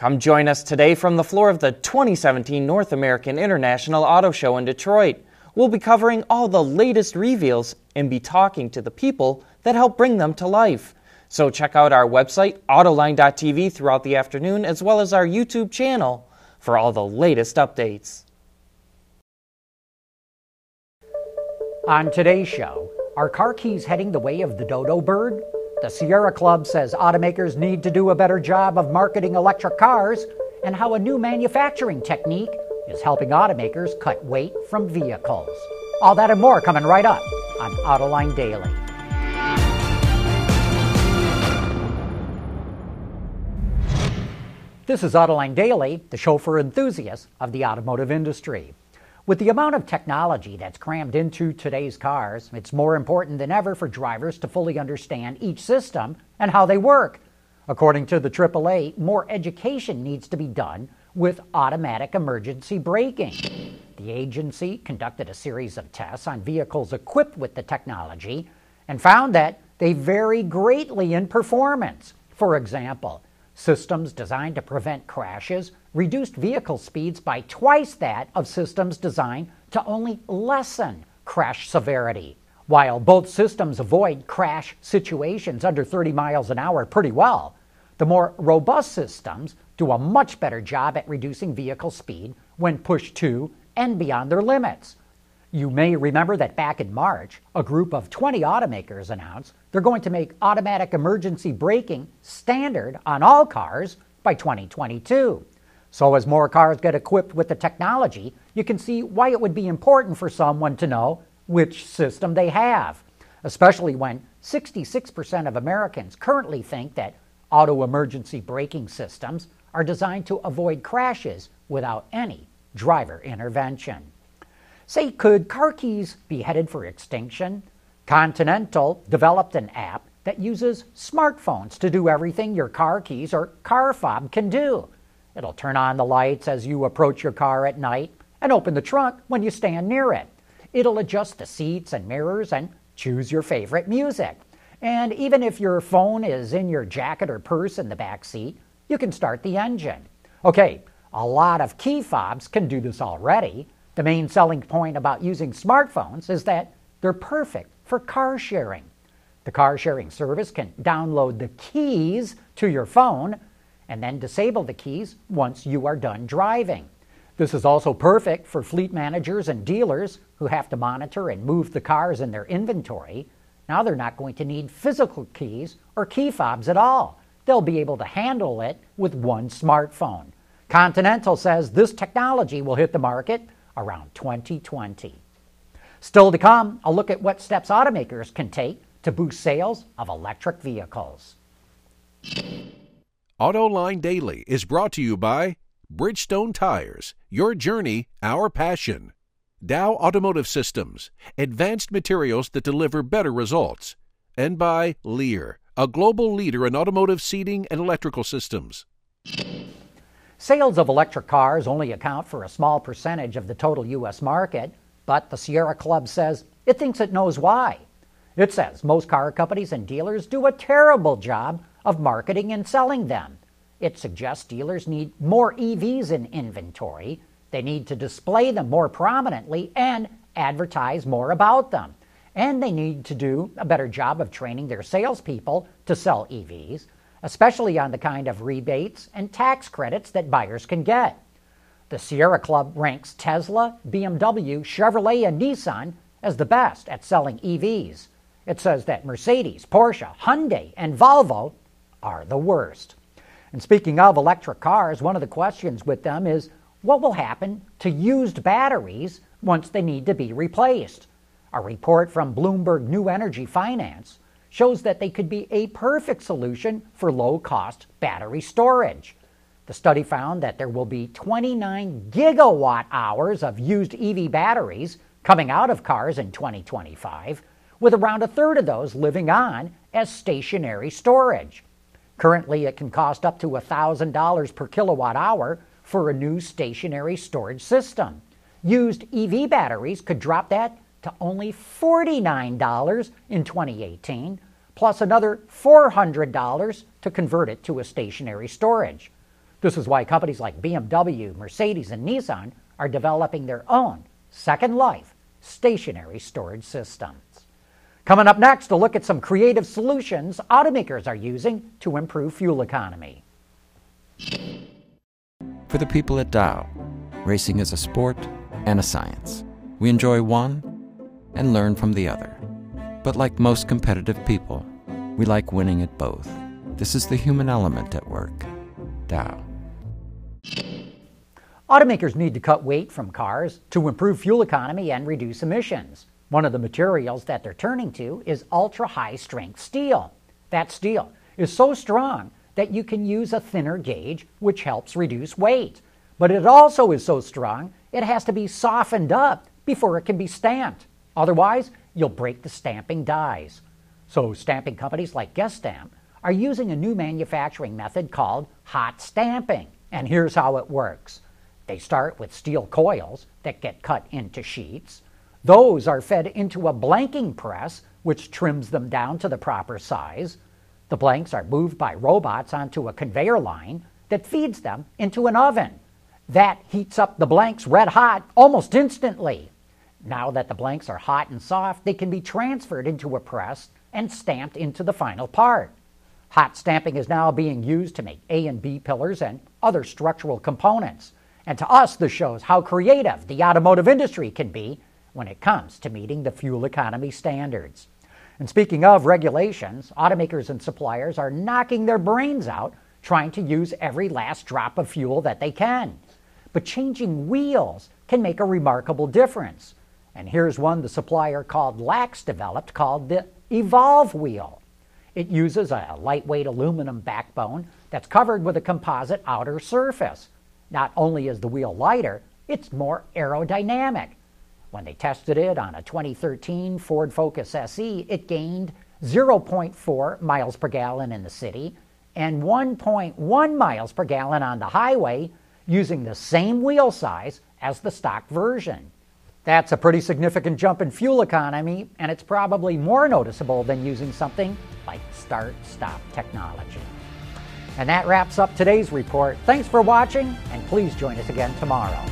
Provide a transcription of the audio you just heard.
Come join us today from the floor of the 2017 North American International Auto Show in Detroit. We'll be covering all the latest reveals and be talking to the people that help bring them to life. So check out our website, autoline.tv, throughout the afternoon, as well as our YouTube channel for all the latest updates. On today's show, are car keys heading the way of the dodo bird? The Sierra Club says automakers need to do a better job of marketing electric cars, and how a new manufacturing technique is helping automakers cut weight from vehicles. All that and more coming right up on Autoline Daily. This is Autoline Daily, the show for enthusiasts of the automotive industry. With the amount of technology that's crammed into today's cars, it's more important than ever for drivers to fully understand each system and how they work. According to the AAA, more education needs to be done with automatic emergency braking. The agency conducted a series of tests on vehicles equipped with the technology and found that they vary greatly in performance. For example, systems designed to prevent crashes reduced vehicle speeds by twice that of systems designed to only lessen crash severity. While both systems avoid crash situations under 30 miles an hour pretty well, the more robust systems do a much better job at reducing vehicle speed when pushed to and beyond their limits. You may remember that back in March, a group of 20 automakers announced they're going to make automatic emergency braking standard on all cars by 2022. So, as more cars get equipped with the technology, you can see why it would be important for someone to know which system they have, especially when 66% of Americans currently think that auto emergency braking systems are designed to avoid crashes without any driver intervention. Say, could car keys be headed for extinction? Continental developed an app that uses smartphones to do everything your car keys or car fob can do. It'll turn on the lights as you approach your car at night and open the trunk when you stand near it. It'll adjust the seats and mirrors and choose your favorite music. And even if your phone is in your jacket or purse in the back seat, you can start the engine. Okay, a lot of key fobs can do this already. The main selling point about using smartphones is that they're perfect for car sharing. The car sharing service can download the keys to your phone and then disable the keys once you are done driving. This is also perfect for fleet managers and dealers who have to monitor and move the cars in their inventory. Now they're not going to need physical keys or key fobs at all. They'll be able to handle it with one smartphone. Continental says this technology will hit the market around 2020. Still to come, a look at what steps automakers can take to boost sales of electric vehicles. AutoLine Daily is brought to you by Bridgestone Tires, your journey, our passion. Dow Automotive Systems, advanced materials that deliver better results. And by Lear, a global leader in automotive seating and electrical systems. Sales of electric cars only account for a small percentage of the total U.S. market, but the Sierra Club says it thinks it knows why. It says most car companies and dealers do a terrible job of marketing and selling them. It suggests dealers need more EVs in inventory, they need to display them more prominently and advertise more about them. And they need to do a better job of training their salespeople to sell EVs, especially on the kind of rebates and tax credits that buyers can get. The Sierra Club ranks Tesla, BMW, Chevrolet, and Nissan as the best at selling EVs. It says that Mercedes, Porsche, Hyundai, and Volvo are the worst. And speaking of electric cars, one of the questions with them is what will happen to used batteries once they need to be replaced? A report from Bloomberg New Energy Finance shows that they could be a perfect solution for low cost battery storage. The study found that there will be 29 gigawatt hours of used EV batteries coming out of cars in 2025, with around a third of those living on as stationary storage. Currently, it can cost up to $1,000 per kilowatt hour for a new stationary storage system. Used EV batteries could drop that to only $49 in 2018, plus another $400 to convert it to a stationary storage. This is why companies like BMW, Mercedes, and Nissan are developing their own Second Life stationary storage systems. Coming up next, a look at some creative solutions automakers are using to improve fuel economy. For the people at Dow, racing is a sport and a science. We enjoy one and learn from the other. But like most competitive people, we like winning at both. This is the human element at work. Dow. Automakers need to cut weight from cars to improve fuel economy and reduce emissions. One of the materials that they're turning to is ultra high strength steel. That steel is so strong that you can use a thinner gauge, which helps reduce weight. But it also is so strong, it has to be softened up before it can be stamped. Otherwise, you'll break the stamping dies. So, stamping companies like Gestamp are using a new manufacturing method called hot stamping. And here's how it works they start with steel coils that get cut into sheets. Those are fed into a blanking press, which trims them down to the proper size. The blanks are moved by robots onto a conveyor line that feeds them into an oven. That heats up the blanks red hot almost instantly. Now that the blanks are hot and soft, they can be transferred into a press and stamped into the final part. Hot stamping is now being used to make A and B pillars and other structural components. And to us, this shows how creative the automotive industry can be when it comes to meeting the fuel economy standards. And speaking of regulations, automakers and suppliers are knocking their brains out trying to use every last drop of fuel that they can. But changing wheels can make a remarkable difference. And here's one the supplier called Lacks developed called the Evolve wheel. It uses a lightweight aluminum backbone that's covered with a composite outer surface. Not only is the wheel lighter, it's more aerodynamic. When they tested it on a 2013 Ford Focus SE, it gained 0.4 miles per gallon in the city and 1.1 miles per gallon on the highway using the same wheel size as the stock version. That's a pretty significant jump in fuel economy, and it's probably more noticeable than using something like start stop technology. And that wraps up today's report. Thanks for watching, and please join us again tomorrow.